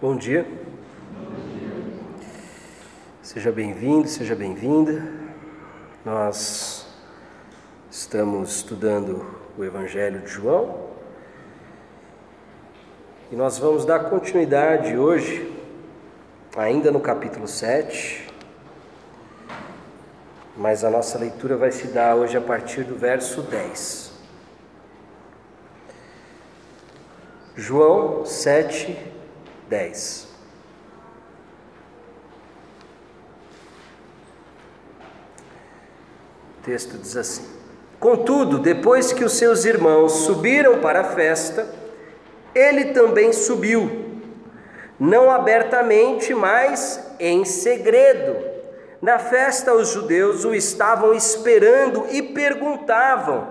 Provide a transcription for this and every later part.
Bom dia. Seja bem-vindo, seja bem-vinda. Nós estamos estudando o Evangelho de João e nós vamos dar continuidade hoje, ainda no capítulo 7, mas a nossa leitura vai se dar hoje a partir do verso 10. João 7, 10. O texto diz assim: Contudo, depois que os seus irmãos subiram para a festa, ele também subiu, não abertamente, mas em segredo. Na festa, os judeus o estavam esperando e perguntavam: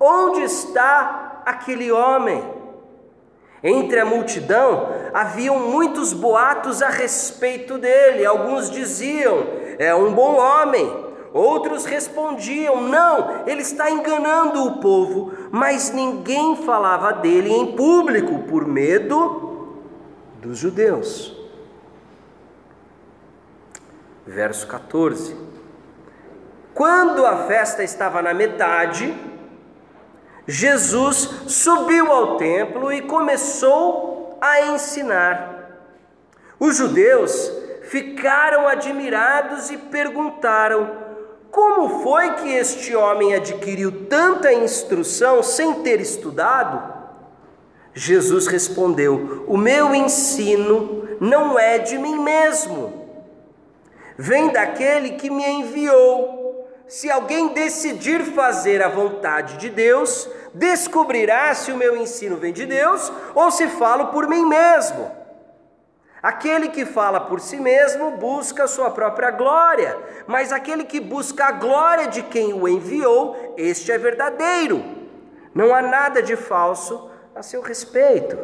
Onde está aquele homem? Entre a multidão haviam muitos boatos a respeito dele. Alguns diziam: é um bom homem. Outros respondiam: não, ele está enganando o povo. Mas ninguém falava dele em público por medo dos judeus. Verso 14: Quando a festa estava na metade, Jesus subiu ao templo e começou a ensinar. Os judeus ficaram admirados e perguntaram: Como foi que este homem adquiriu tanta instrução sem ter estudado? Jesus respondeu: O meu ensino não é de mim mesmo, vem daquele que me enviou. Se alguém decidir fazer a vontade de Deus, descobrirá se o meu ensino vem de Deus ou se falo por mim mesmo. Aquele que fala por si mesmo busca a sua própria glória, mas aquele que busca a glória de quem o enviou, este é verdadeiro. Não há nada de falso a seu respeito.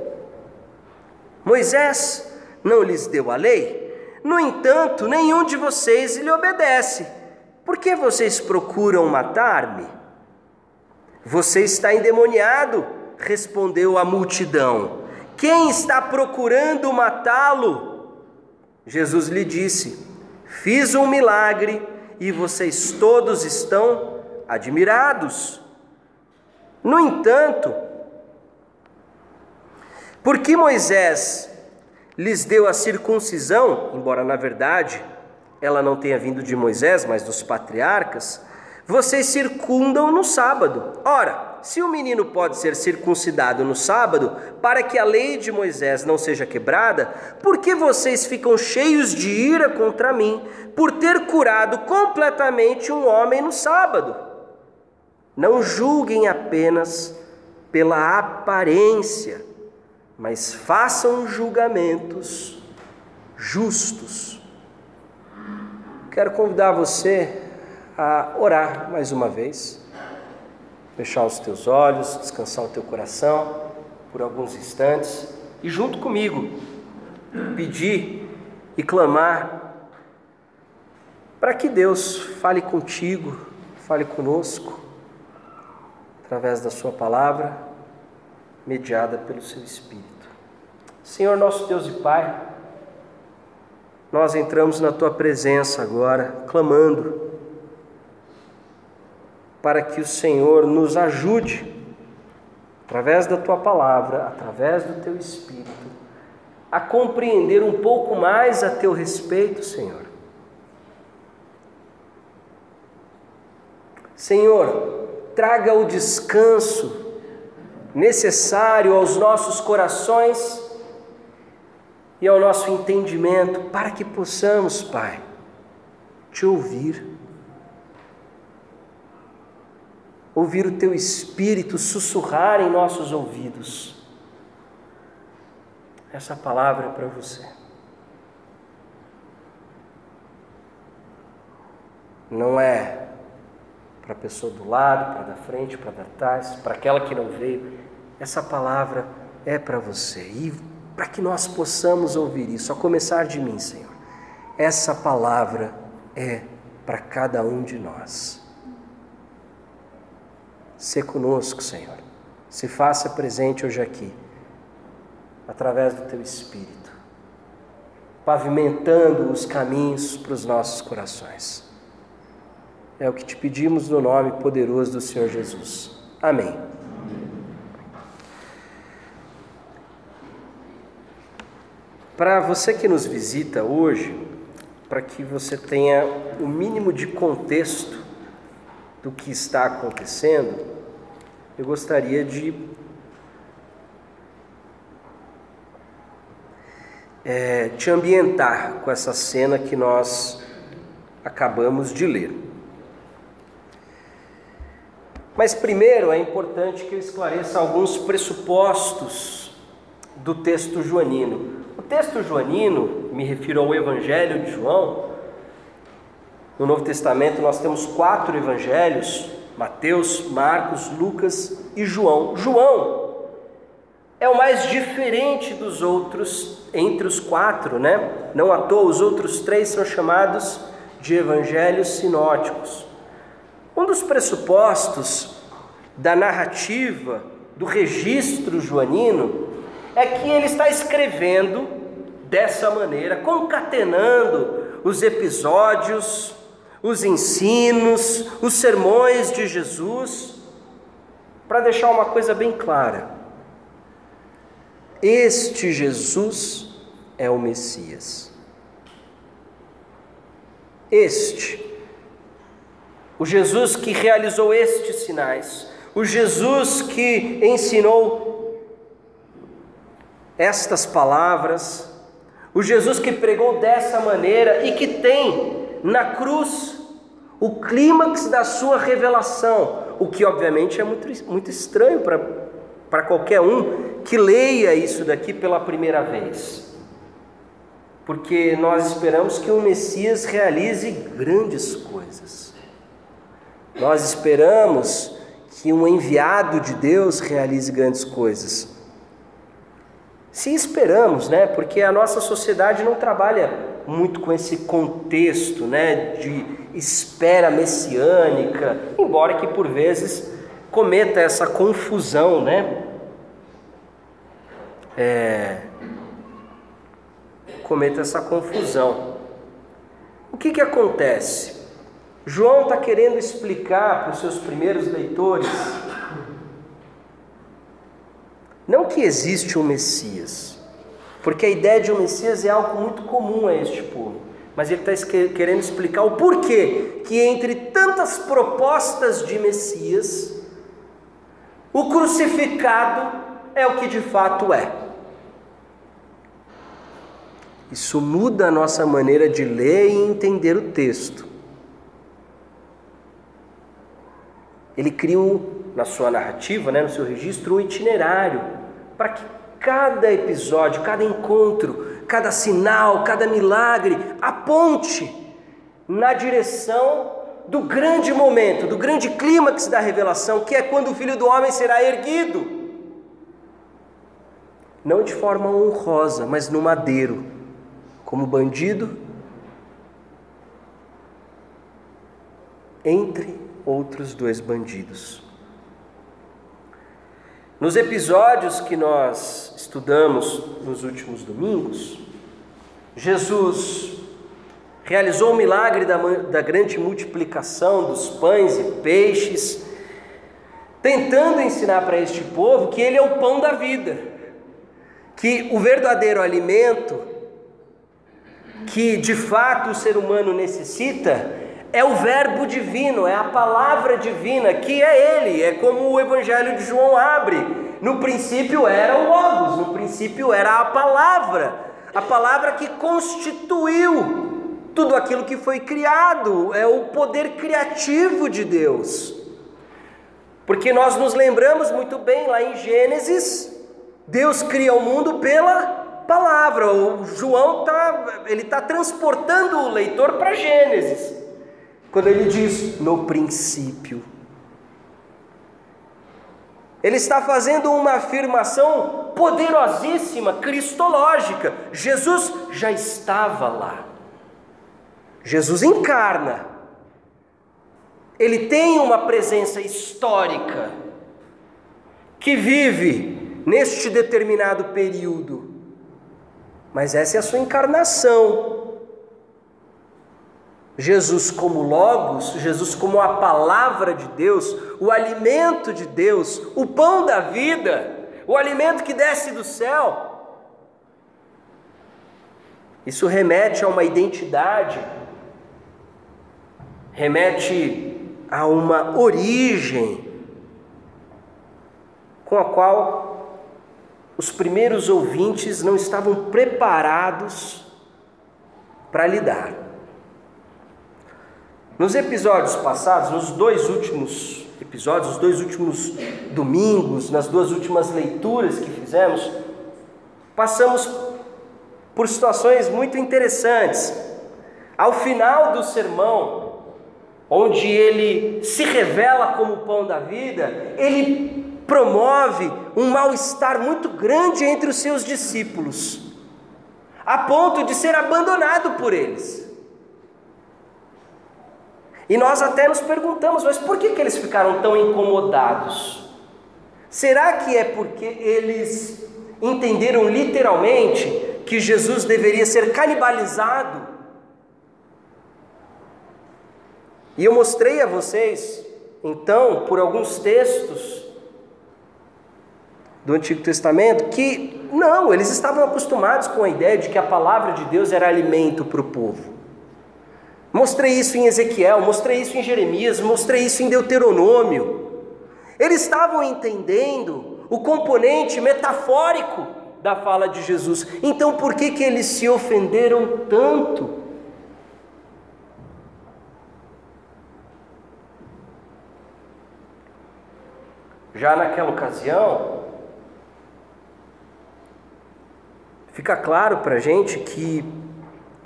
Moisés não lhes deu a lei, no entanto, nenhum de vocês lhe obedece. Por que vocês procuram matar-me? Você está endemoniado, respondeu a multidão. Quem está procurando matá-lo? Jesus lhe disse: Fiz um milagre e vocês todos estão admirados. No entanto, porque Moisés lhes deu a circuncisão, embora na verdade ela não tenha vindo de Moisés, mas dos patriarcas, vocês circundam no sábado. Ora, se o menino pode ser circuncidado no sábado, para que a lei de Moisés não seja quebrada, por que vocês ficam cheios de ira contra mim por ter curado completamente um homem no sábado? Não julguem apenas pela aparência, mas façam julgamentos justos. Quero convidar você a orar mais uma vez, fechar os teus olhos, descansar o teu coração por alguns instantes e, junto comigo, pedir e clamar para que Deus fale contigo, fale conosco, através da Sua palavra, mediada pelo Seu Espírito. Senhor, nosso Deus e Pai, nós entramos na tua presença agora, clamando para que o Senhor nos ajude, através da tua palavra, através do teu espírito, a compreender um pouco mais a teu respeito, Senhor. Senhor, traga o descanso necessário aos nossos corações e ao nosso entendimento, para que possamos, Pai, te ouvir. Ouvir o teu espírito sussurrar em nossos ouvidos. Essa palavra é para você. Não é para a pessoa do lado, para da frente, para da trás, para aquela que não veio. Essa palavra é para você. E para que nós possamos ouvir isso, a começar de mim, Senhor. Essa palavra é para cada um de nós. Se conosco, Senhor, se faça presente hoje aqui, através do teu Espírito, pavimentando os caminhos para os nossos corações. É o que te pedimos no nome poderoso do Senhor Jesus. Amém. Para você que nos visita hoje, para que você tenha o mínimo de contexto do que está acontecendo, eu gostaria de é, te ambientar com essa cena que nós acabamos de ler. Mas primeiro é importante que eu esclareça alguns pressupostos do texto joanino. O texto joanino, me refiro ao Evangelho de João, no Novo Testamento nós temos quatro evangelhos: Mateus, Marcos, Lucas e João. João é o mais diferente dos outros entre os quatro, né? Não à toa, os outros três são chamados de evangelhos sinóticos. Um dos pressupostos da narrativa, do registro joanino, é que ele está escrevendo dessa maneira, concatenando os episódios os ensinos, os sermões de Jesus, para deixar uma coisa bem clara: este Jesus é o Messias. Este, o Jesus que realizou estes sinais, o Jesus que ensinou estas palavras, o Jesus que pregou dessa maneira e que tem na cruz o clímax da sua revelação, o que obviamente é muito, muito estranho para qualquer um que leia isso daqui pela primeira vez. Porque nós esperamos que o Messias realize grandes coisas. Nós esperamos que um enviado de Deus realize grandes coisas. Se esperamos, né? Porque a nossa sociedade não trabalha muito com esse contexto né, de espera messiânica, embora que por vezes cometa essa confusão, né? É, cometa essa confusão. O que, que acontece? João está querendo explicar para os seus primeiros leitores não que existe um Messias, porque a ideia de um Messias é algo muito comum a este povo. Mas ele está querendo explicar o porquê que entre tantas propostas de Messias, o crucificado é o que de fato é. Isso muda a nossa maneira de ler e entender o texto. Ele cria, na sua narrativa, né, no seu registro, um itinerário para que cada episódio, cada encontro, cada sinal, cada milagre aponte na direção do grande momento, do grande clímax da revelação, que é quando o Filho do Homem será erguido. Não de forma honrosa, mas no madeiro, como bandido, entre outros dois bandidos. Nos episódios que nós estudamos nos últimos domingos, Jesus realizou o milagre da, da grande multiplicação dos pães e peixes, tentando ensinar para este povo que Ele é o pão da vida, que o verdadeiro alimento que de fato o ser humano necessita é o Verbo divino, é a palavra divina, que é Ele, é como o Evangelho de João abre. No princípio era o Logos, no princípio era a palavra, a palavra que constituiu tudo aquilo que foi criado, é o poder criativo de Deus. Porque nós nos lembramos muito bem lá em Gênesis, Deus cria o mundo pela palavra. O João tá, ele está transportando o leitor para Gênesis. Quando ele diz no princípio, ele está fazendo uma afirmação poderosíssima, cristológica. Jesus já estava lá. Jesus encarna. Ele tem uma presença histórica. que vive neste determinado período, mas essa é a sua encarnação. Jesus como Logos, Jesus como a palavra de Deus, o alimento de Deus, o pão da vida, o alimento que desce do céu. Isso remete a uma identidade, remete a uma origem com a qual os primeiros ouvintes não estavam preparados para lidar. Nos episódios passados, nos dois últimos episódios, os dois últimos domingos, nas duas últimas leituras que fizemos, passamos por situações muito interessantes. Ao final do sermão, onde ele se revela como o pão da vida, ele promove um mal-estar muito grande entre os seus discípulos, a ponto de ser abandonado por eles. E nós até nos perguntamos, mas por que, que eles ficaram tão incomodados? Será que é porque eles entenderam literalmente que Jesus deveria ser canibalizado? E eu mostrei a vocês, então, por alguns textos do Antigo Testamento, que não, eles estavam acostumados com a ideia de que a palavra de Deus era alimento para o povo. Mostrei isso em Ezequiel, mostrei isso em Jeremias, mostrei isso em Deuteronômio. Eles estavam entendendo o componente metafórico da fala de Jesus. Então por que, que eles se ofenderam tanto? Já naquela ocasião, fica claro para a gente que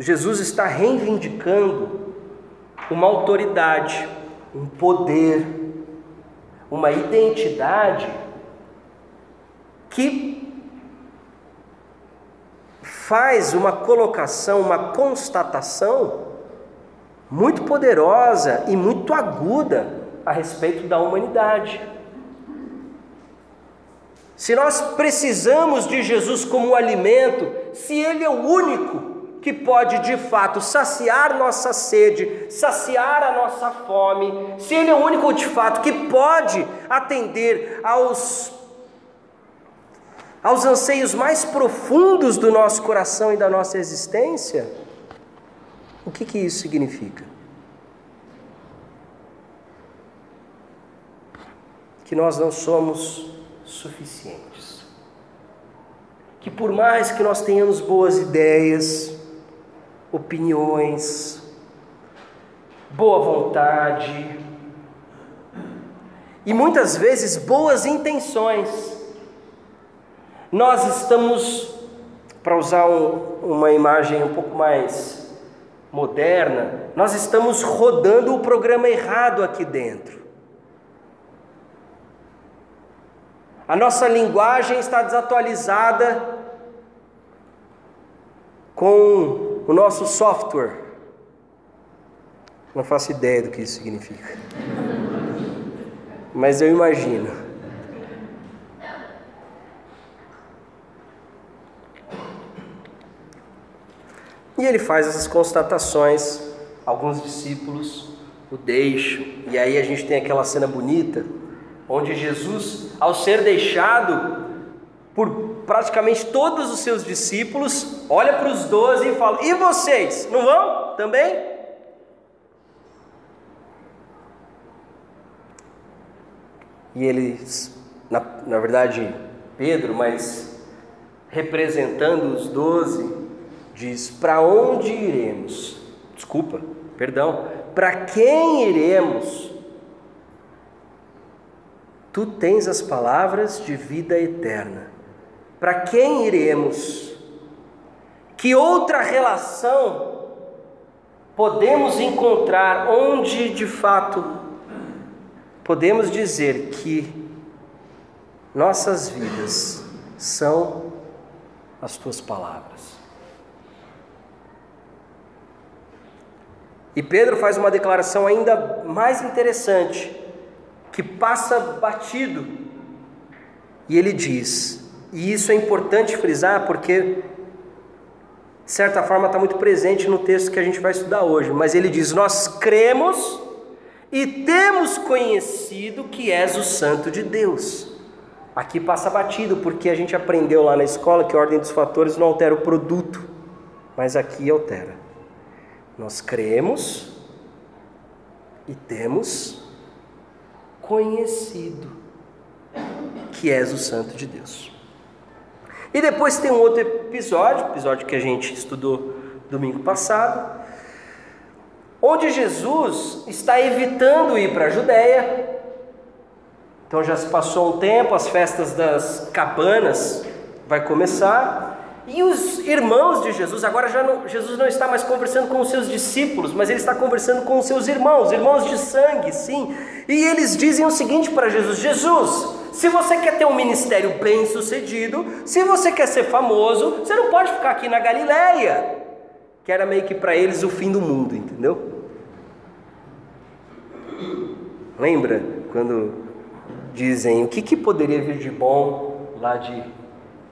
Jesus está reivindicando uma autoridade, um poder, uma identidade que faz uma colocação, uma constatação muito poderosa e muito aguda a respeito da humanidade. Se nós precisamos de Jesus como alimento, se Ele é o único que pode de fato saciar nossa sede, saciar a nossa fome, se Ele é o único de fato que pode atender aos, aos anseios mais profundos do nosso coração e da nossa existência, o que, que isso significa? Que nós não somos suficientes. Que por mais que nós tenhamos boas ideias, opiniões, boa vontade e muitas vezes boas intenções. Nós estamos, para usar um, uma imagem um pouco mais moderna, nós estamos rodando o programa errado aqui dentro. A nossa linguagem está desatualizada com o nosso software. Não faço ideia do que isso significa. Mas eu imagino. E ele faz essas constatações. Alguns discípulos o deixam. E aí a gente tem aquela cena bonita, onde Jesus, ao ser deixado por praticamente todos os seus discípulos, olha para os doze e fala: E vocês, não vão também? E eles, na, na verdade, Pedro, mas representando os doze, diz: Para onde iremos? Desculpa, perdão. Para quem iremos? Tu tens as palavras de vida eterna para quem iremos? Que outra relação podemos encontrar onde de fato podemos dizer que nossas vidas são as tuas palavras? E Pedro faz uma declaração ainda mais interessante, que passa batido E ele diz, e isso é importante frisar porque, de certa forma, está muito presente no texto que a gente vai estudar hoje, mas ele diz: Nós cremos e temos conhecido que és o Santo de Deus. Aqui passa batido, porque a gente aprendeu lá na escola que a ordem dos fatores não altera o produto, mas aqui altera. Nós cremos e temos conhecido que és o Santo de Deus. E depois tem um outro episódio, episódio que a gente estudou domingo passado, onde Jesus está evitando ir para a Judéia. Então já se passou um tempo, as festas das cabanas vai começar. E os irmãos de Jesus, agora já não, Jesus não está mais conversando com os seus discípulos, mas ele está conversando com os seus irmãos, irmãos de sangue, sim. E eles dizem o seguinte para Jesus: Jesus, se você quer ter um ministério bem sucedido, se você quer ser famoso, você não pode ficar aqui na Galileia, que era meio que para eles o fim do mundo, entendeu? Lembra quando dizem o que, que poderia vir de bom lá de,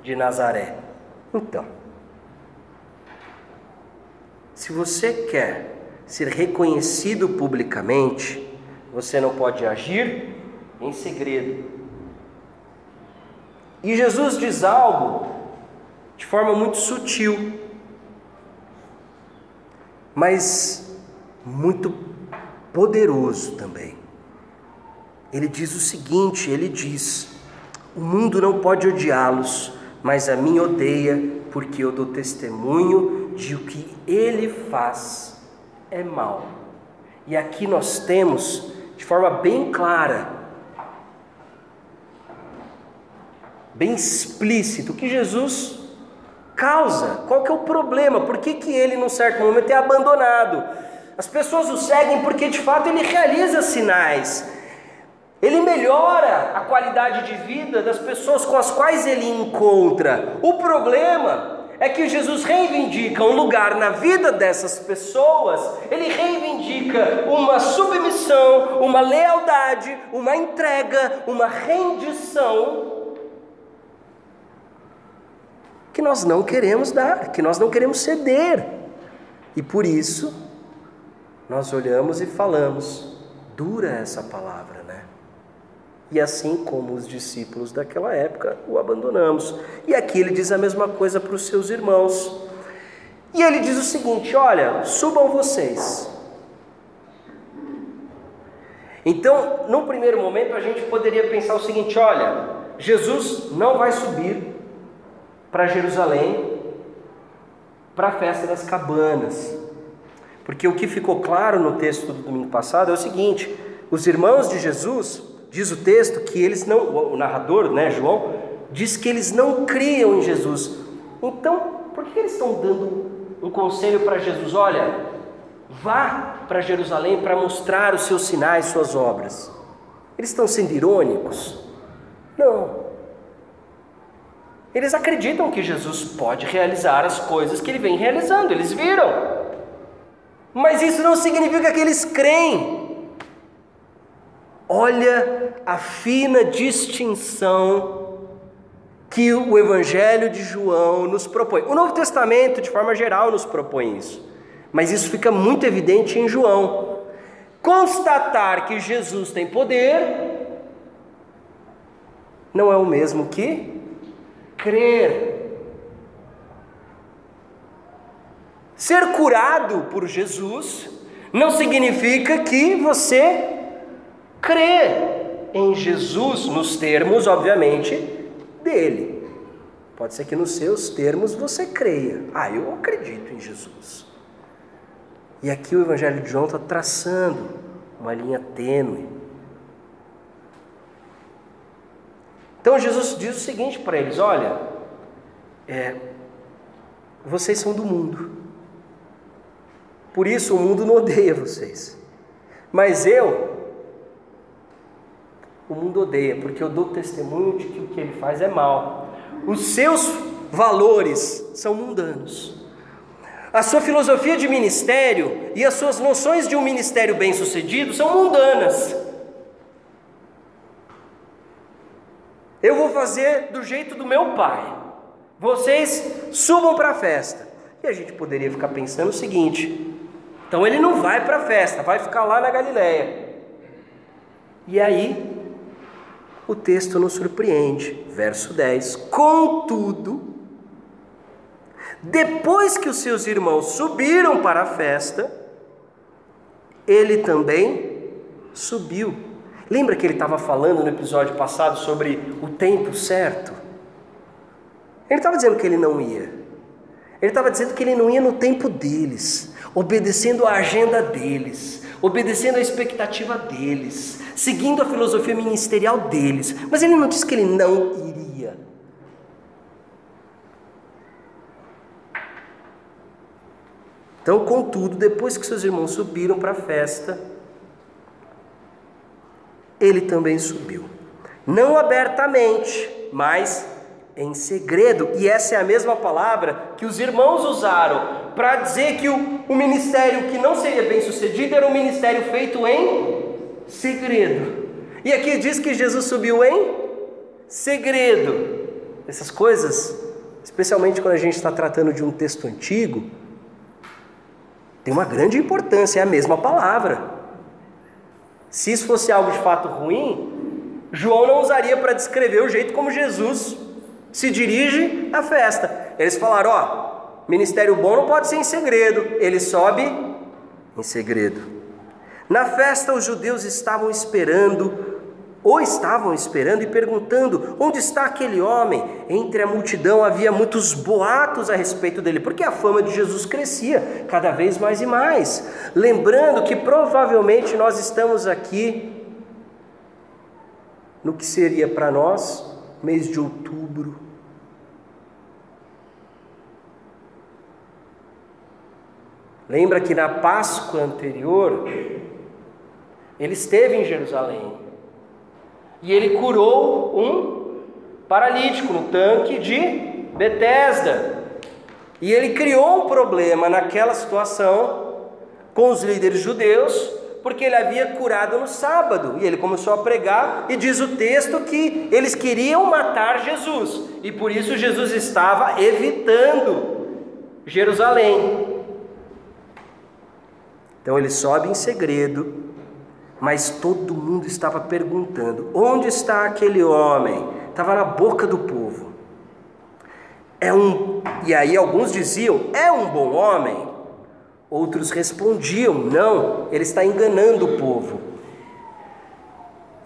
de Nazaré? Então, se você quer ser reconhecido publicamente, você não pode agir em segredo. E Jesus diz algo de forma muito sutil, mas muito poderoso também. Ele diz o seguinte: ele diz, o mundo não pode odiá-los mas a mim odeia, porque eu dou testemunho de o que ele faz é mal. E aqui nós temos, de forma bem clara, bem explícito, o que Jesus causa, qual que é o problema, por que, que ele, num certo momento, é abandonado. As pessoas o seguem porque de fato ele realiza sinais, ele melhora a qualidade de vida das pessoas com as quais ele encontra. O problema é que Jesus reivindica um lugar na vida dessas pessoas, ele reivindica uma submissão, uma lealdade, uma entrega, uma rendição que nós não queremos dar, que nós não queremos ceder. E por isso nós olhamos e falamos: dura essa palavra e assim como os discípulos daquela época o abandonamos. E aqui ele diz a mesma coisa para os seus irmãos. E ele diz o seguinte: Olha, subam vocês. Então, num primeiro momento, a gente poderia pensar o seguinte: olha, Jesus não vai subir para Jerusalém para a festa das cabanas. Porque o que ficou claro no texto do domingo passado é o seguinte: os irmãos de Jesus diz o texto que eles não, o narrador, né, João, diz que eles não criam em Jesus. Então, por que eles estão dando um conselho para Jesus? Olha, vá para Jerusalém para mostrar os seus sinais, suas obras. Eles estão sendo irônicos? Não. Eles acreditam que Jesus pode realizar as coisas que ele vem realizando, eles viram. Mas isso não significa que eles creem. Olha a fina distinção que o Evangelho de João nos propõe. O Novo Testamento, de forma geral, nos propõe isso, mas isso fica muito evidente em João. Constatar que Jesus tem poder não é o mesmo que crer. Ser curado por Jesus não significa que você crê em Jesus nos termos, obviamente, dele. Pode ser que nos seus termos você creia. Ah, eu acredito em Jesus. E aqui o Evangelho de João está traçando uma linha tênue. Então Jesus diz o seguinte para eles: olha, é, vocês são do mundo, por isso o mundo não odeia vocês, mas eu o mundo odeia, porque eu dou testemunho de que o que ele faz é mal. Os seus valores são mundanos. A sua filosofia de ministério e as suas noções de um ministério bem-sucedido são mundanas. Eu vou fazer do jeito do meu pai. Vocês subam para a festa. E a gente poderia ficar pensando o seguinte: então ele não vai para a festa, vai ficar lá na Galileia. E aí, o texto nos surpreende, verso 10: Contudo, depois que os seus irmãos subiram para a festa, ele também subiu. Lembra que ele estava falando no episódio passado sobre o tempo certo? Ele estava dizendo que ele não ia. Ele estava dizendo que ele não ia no tempo deles, obedecendo a agenda deles, obedecendo a expectativa deles, seguindo a filosofia ministerial deles. Mas ele não disse que ele não iria. Então, contudo, depois que seus irmãos subiram para a festa, ele também subiu. Não abertamente, mas em segredo. E essa é a mesma palavra que os irmãos usaram para dizer que o, o ministério que não seria bem sucedido era um ministério feito em segredo. E aqui diz que Jesus subiu em segredo. Essas coisas, especialmente quando a gente está tratando de um texto antigo, tem uma grande importância, é a mesma palavra. Se isso fosse algo de fato ruim, João não usaria para descrever o jeito como Jesus se dirige à festa. Eles falaram: ó, ministério bom não pode ser em segredo, ele sobe em segredo. Na festa, os judeus estavam esperando, ou estavam esperando e perguntando: onde está aquele homem? Entre a multidão havia muitos boatos a respeito dele, porque a fama de Jesus crescia cada vez mais e mais. Lembrando que provavelmente nós estamos aqui no que seria para nós mês de outubro. Lembra que na Páscoa anterior, ele esteve em Jerusalém e ele curou um paralítico no tanque de Betesda. E ele criou um problema naquela situação com os líderes judeus, porque ele havia curado no sábado. E ele começou a pregar, e diz o texto que eles queriam matar Jesus, e por isso Jesus estava evitando Jerusalém. Então ele sobe em segredo, mas todo mundo estava perguntando: onde está aquele homem? Estava na boca do povo. É um, e aí alguns diziam: é um bom homem. Outros respondiam: não, ele está enganando o povo.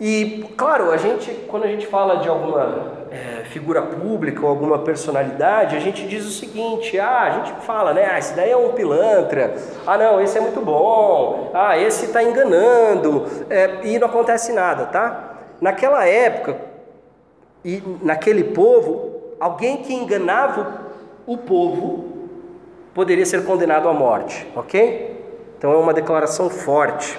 E, claro, a gente, quando a gente fala de alguma é, figura pública ou alguma personalidade, a gente diz o seguinte: ah, a gente fala, né? Ah, esse daí é um pilantra. Ah, não, esse é muito bom. Ah, esse está enganando. É, e não acontece nada, tá? Naquela época e naquele povo, alguém que enganava o povo poderia ser condenado à morte, ok? Então é uma declaração forte.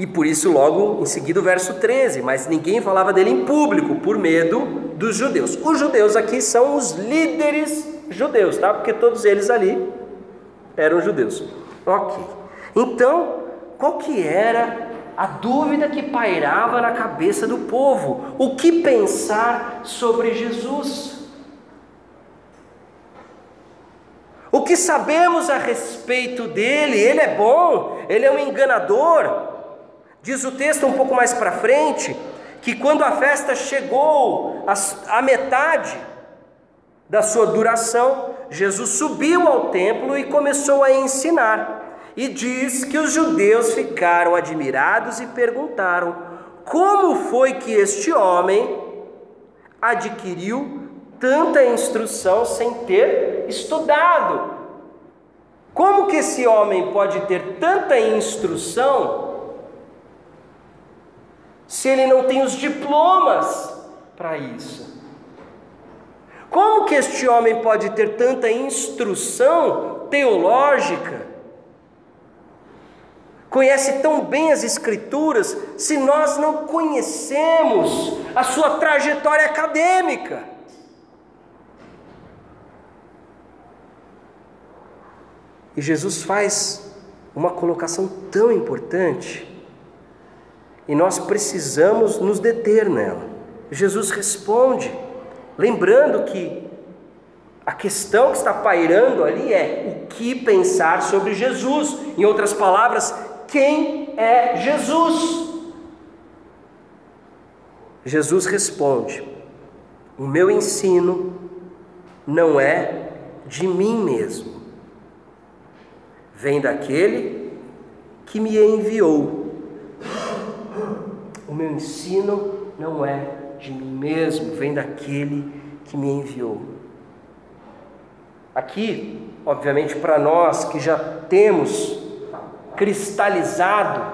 E por isso, logo em seguida, o verso 13: Mas ninguém falava dele em público, por medo dos judeus. Os judeus aqui são os líderes judeus, tá? Porque todos eles ali eram judeus. Ok. Então, qual que era a dúvida que pairava na cabeça do povo? O que pensar sobre Jesus? O que sabemos a respeito dele? Ele é bom, ele é um enganador. Diz o texto um pouco mais para frente que quando a festa chegou à metade da sua duração, Jesus subiu ao templo e começou a ensinar. E diz que os judeus ficaram admirados e perguntaram: como foi que este homem adquiriu tanta instrução sem ter estudado. Como que esse homem pode ter tanta instrução se ele não tem os diplomas para isso? Como que este homem pode ter tanta instrução teológica? Conhece tão bem as Escrituras se nós não conhecemos a sua trajetória acadêmica? E Jesus faz uma colocação tão importante e nós precisamos nos deter nela. Jesus responde, lembrando que a questão que está pairando ali é o que pensar sobre Jesus. Em outras palavras, quem é Jesus? Jesus responde: O meu ensino não é de mim mesmo, vem daquele que me enviou. O meu ensino não é de mim mesmo, vem daquele que me enviou. Aqui, obviamente, para nós que já temos cristalizado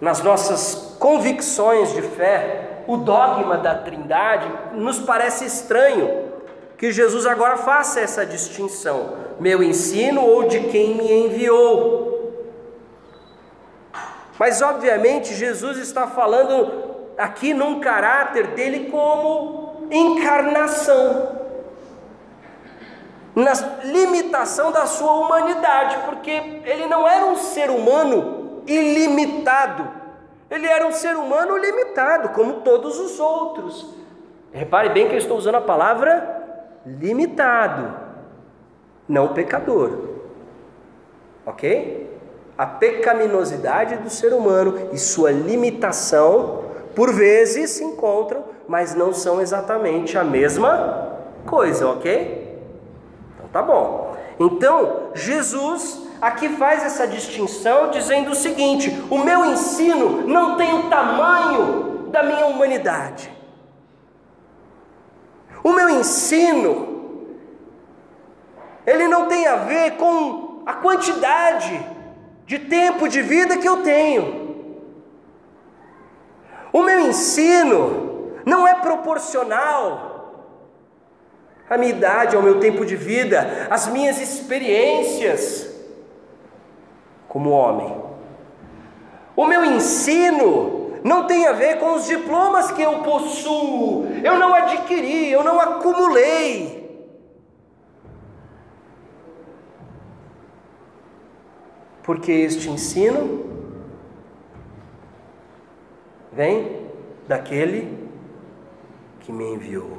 nas nossas convicções de fé o dogma da Trindade, nos parece estranho que Jesus agora faça essa distinção: meu ensino ou de quem me enviou. Mas, obviamente, Jesus está falando aqui num caráter dele como encarnação, na limitação da sua humanidade, porque ele não era um ser humano ilimitado, ele era um ser humano limitado, como todos os outros. Repare bem que eu estou usando a palavra limitado, não pecador. Ok? A pecaminosidade do ser humano e sua limitação, por vezes, se encontram, mas não são exatamente a mesma coisa, ok? Então tá bom. Então, Jesus aqui faz essa distinção dizendo o seguinte: o meu ensino não tem o tamanho da minha humanidade. O meu ensino, ele não tem a ver com a quantidade de tempo de vida que eu tenho. O meu ensino não é proporcional à minha idade, ao meu tempo de vida, às minhas experiências como homem. O meu ensino não tem a ver com os diplomas que eu possuo, eu não adquiri, eu não acumulei. Porque este ensino vem daquele que me enviou.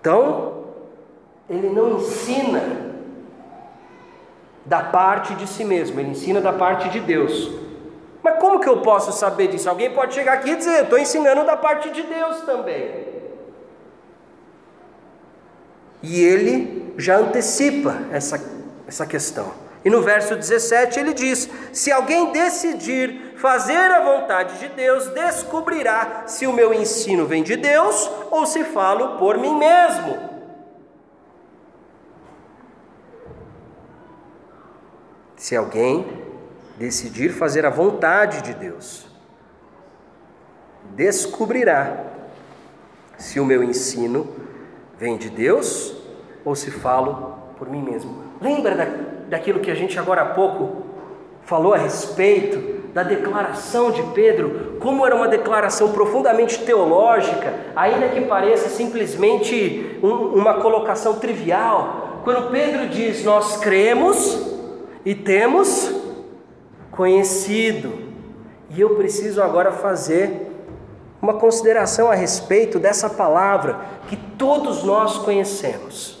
Então, ele não ensina da parte de si mesmo, ele ensina da parte de Deus. Mas como que eu posso saber disso? Alguém pode chegar aqui e dizer, estou ensinando da parte de Deus também. E ele já antecipa essa, essa questão. E no verso 17 ele diz: Se alguém decidir fazer a vontade de Deus, descobrirá se o meu ensino vem de Deus ou se falo por mim mesmo. se alguém decidir fazer a vontade de Deus, descobrirá se o meu ensino vem de Deus ou se falo por mim mesmo. Lembra da, daquilo que a gente agora há pouco falou a respeito da declaração de Pedro, como era uma declaração profundamente teológica, ainda que pareça simplesmente um, uma colocação trivial. Quando Pedro diz: Nós cremos e temos conhecido. E eu preciso agora fazer uma consideração a respeito dessa palavra que todos nós conhecemos.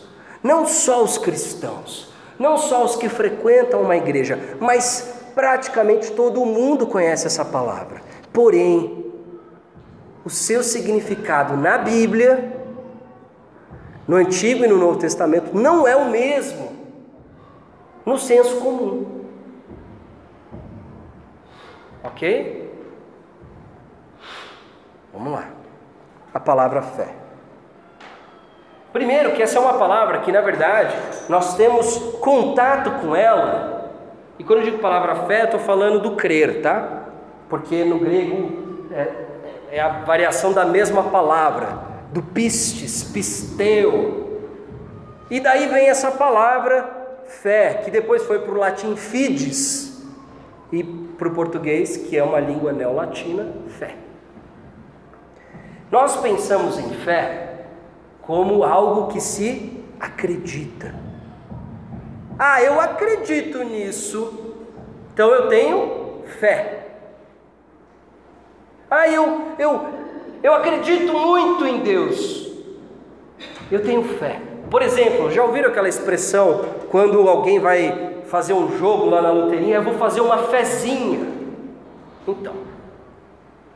Não só os cristãos, não só os que frequentam uma igreja, mas praticamente todo mundo conhece essa palavra. Porém, o seu significado na Bíblia, no Antigo e no Novo Testamento, não é o mesmo no senso comum. Ok? Vamos lá. A palavra fé. Primeiro, que essa é uma palavra que, na verdade, nós temos contato com ela. E quando eu digo palavra fé, estou falando do crer, tá? Porque no grego é, é a variação da mesma palavra, do pistes, pisteu. E daí vem essa palavra fé, que depois foi para o latim fides, e para o português, que é uma língua neolatina, fé. Nós pensamos em fé como algo que se acredita. Ah, eu acredito nisso, então eu tenho fé. Ah, eu, eu, eu acredito muito em Deus. Eu tenho fé. Por exemplo, já ouviram aquela expressão quando alguém vai fazer um jogo lá na loteria? Eu vou fazer uma fezinha. Então,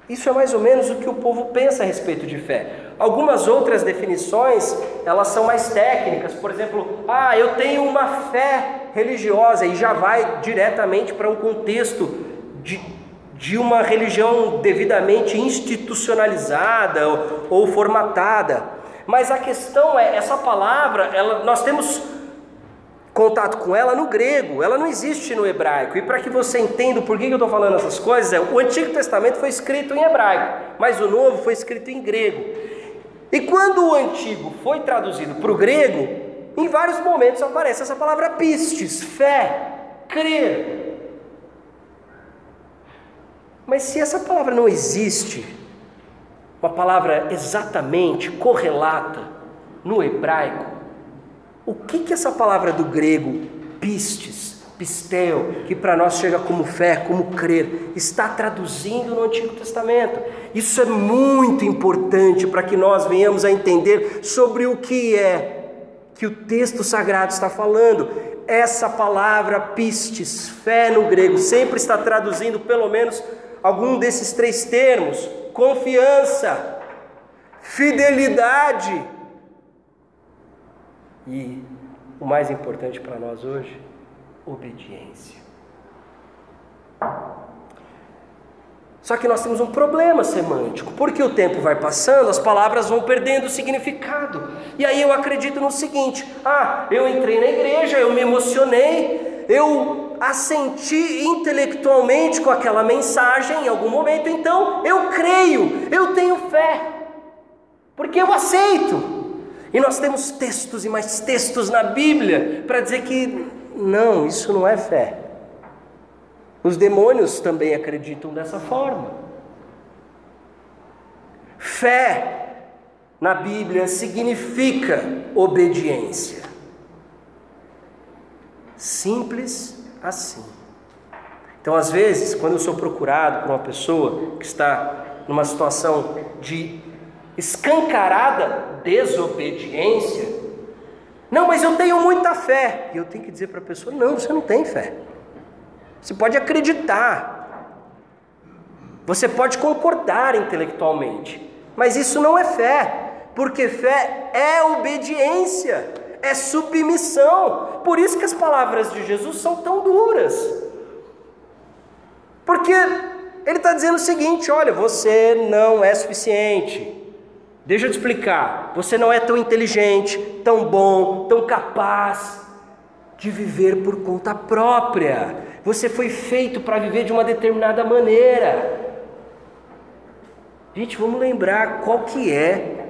isso é mais ou menos o que o povo pensa a respeito de fé. Algumas outras definições, elas são mais técnicas. Por exemplo, ah, eu tenho uma fé religiosa e já vai diretamente para um contexto de, de uma religião devidamente institucionalizada ou, ou formatada. Mas a questão é, essa palavra, ela, nós temos contato com ela no grego, ela não existe no hebraico. E para que você entenda por que eu estou falando essas coisas, é, o Antigo Testamento foi escrito em hebraico, mas o Novo foi escrito em grego. E quando o Antigo foi traduzido para o grego, em vários momentos aparece essa palavra pistes, fé, crer. Mas se essa palavra não existe, uma palavra exatamente correlata no hebraico, o que que essa palavra do grego pistes, pisteu, que para nós chega como fé, como crer, está traduzindo no Antigo Testamento? Isso é muito importante para que nós venhamos a entender sobre o que é que o texto sagrado está falando. Essa palavra pistes, fé no grego, sempre está traduzindo pelo menos algum desses três termos: confiança, fidelidade e o mais importante para nós hoje, obediência. Só que nós temos um problema semântico, porque o tempo vai passando, as palavras vão perdendo significado. E aí eu acredito no seguinte: ah, eu entrei na igreja, eu me emocionei, eu assenti intelectualmente com aquela mensagem em algum momento, então eu creio, eu tenho fé, porque eu aceito. E nós temos textos e mais textos na Bíblia para dizer que não, isso não é fé. Os demônios também acreditam dessa forma. Fé na Bíblia significa obediência. Simples assim. Então, às vezes, quando eu sou procurado por uma pessoa que está numa situação de escancarada desobediência. Não, mas eu tenho muita fé. E eu tenho que dizer para a pessoa: não, você não tem fé. Você pode acreditar. Você pode concordar intelectualmente. Mas isso não é fé. Porque fé é obediência, é submissão. Por isso que as palavras de Jesus são tão duras. Porque ele está dizendo o seguinte: olha, você não é suficiente. Deixa eu te explicar. Você não é tão inteligente, tão bom, tão capaz de viver por conta própria. Você foi feito para viver de uma determinada maneira. Gente, vamos lembrar qual que é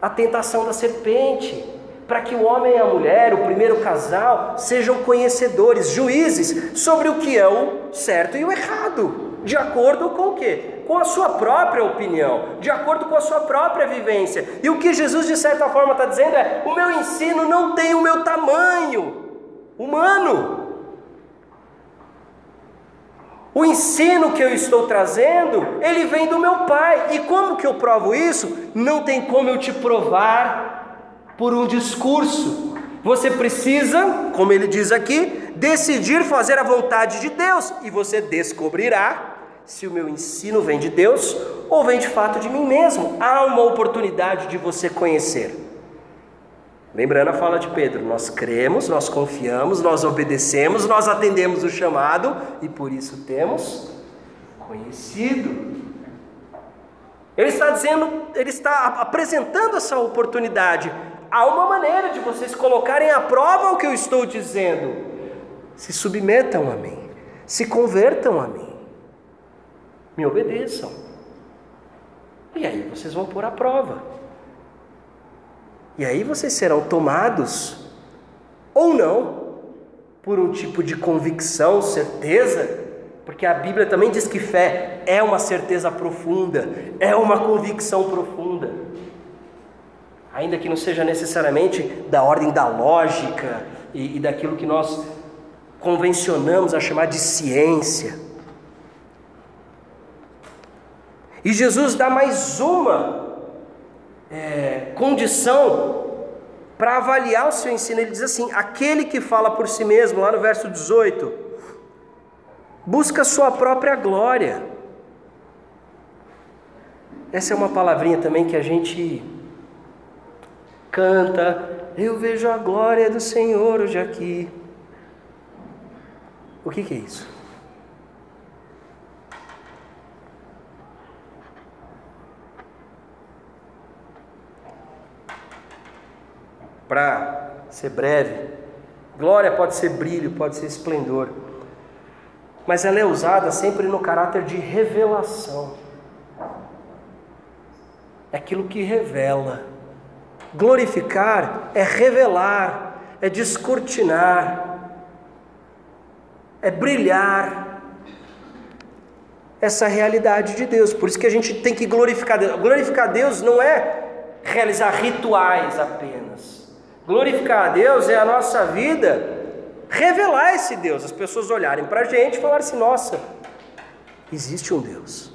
a tentação da serpente. Para que o homem e a mulher, o primeiro casal, sejam conhecedores, juízes sobre o que é o certo e o errado, de acordo com o quê? com a sua própria opinião, de acordo com a sua própria vivência. E o que Jesus, de certa forma, está dizendo é: o meu ensino não tem o meu tamanho humano. O ensino que eu estou trazendo, ele vem do meu pai. E como que eu provo isso? Não tem como eu te provar por um discurso. Você precisa, como ele diz aqui, decidir fazer a vontade de Deus e você descobrirá se o meu ensino vem de Deus ou vem de fato de mim mesmo. Há uma oportunidade de você conhecer. Lembrando a fala de Pedro, nós cremos, nós confiamos, nós obedecemos, nós atendemos o chamado e por isso temos conhecido. Ele está dizendo, ele está apresentando essa oportunidade. Há uma maneira de vocês colocarem à prova o que eu estou dizendo. Se submetam a mim, se convertam a mim me obedeçam. E aí vocês vão pôr a prova. E aí vocês serão tomados, ou não, por um tipo de convicção, certeza, porque a Bíblia também diz que fé é uma certeza profunda, é uma convicção profunda. Ainda que não seja necessariamente da ordem da lógica e, e daquilo que nós convencionamos a chamar de ciência. E Jesus dá mais uma é, condição para avaliar o seu ensino. Ele diz assim: aquele que fala por si mesmo, lá no verso 18, busca sua própria glória. Essa é uma palavrinha também que a gente canta. Eu vejo a glória do Senhor hoje aqui. O que, que é isso? Para ser breve, glória pode ser brilho, pode ser esplendor, mas ela é usada sempre no caráter de revelação. É aquilo que revela. Glorificar é revelar, é descortinar é brilhar essa realidade de Deus. Por isso que a gente tem que glorificar Deus. Glorificar Deus não é realizar rituais apenas. Glorificar a Deus é a nossa vida revelar esse Deus, as pessoas olharem para a gente e falarem assim: nossa, existe um Deus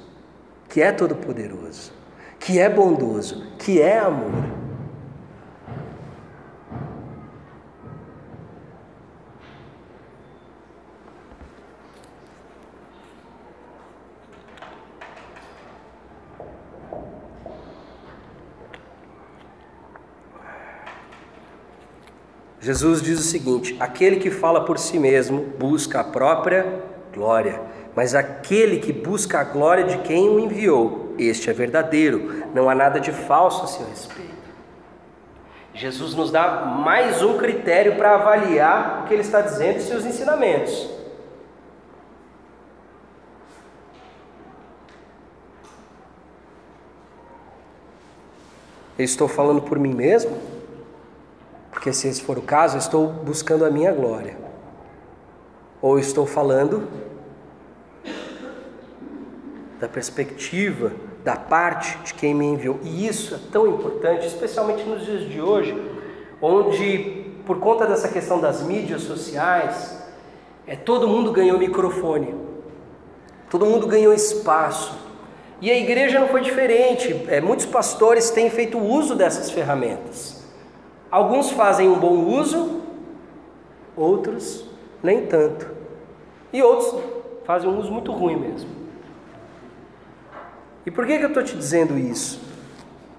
que é todo-poderoso, que é bondoso, que é amor. Jesus diz o seguinte: aquele que fala por si mesmo busca a própria glória, mas aquele que busca a glória de quem o enviou, este é verdadeiro, não há nada de falso a seu respeito. Jesus nos dá mais um critério para avaliar o que ele está dizendo e seus ensinamentos. Eu estou falando por mim mesmo? Porque se esse for o caso, eu estou buscando a minha glória. Ou estou falando da perspectiva, da parte de quem me enviou. E isso é tão importante, especialmente nos dias de hoje, onde, por conta dessa questão das mídias sociais, é, todo mundo ganhou microfone, todo mundo ganhou espaço. E a igreja não foi diferente. É, muitos pastores têm feito uso dessas ferramentas. Alguns fazem um bom uso, outros nem tanto. E outros fazem um uso muito ruim mesmo. E por que, que eu estou te dizendo isso?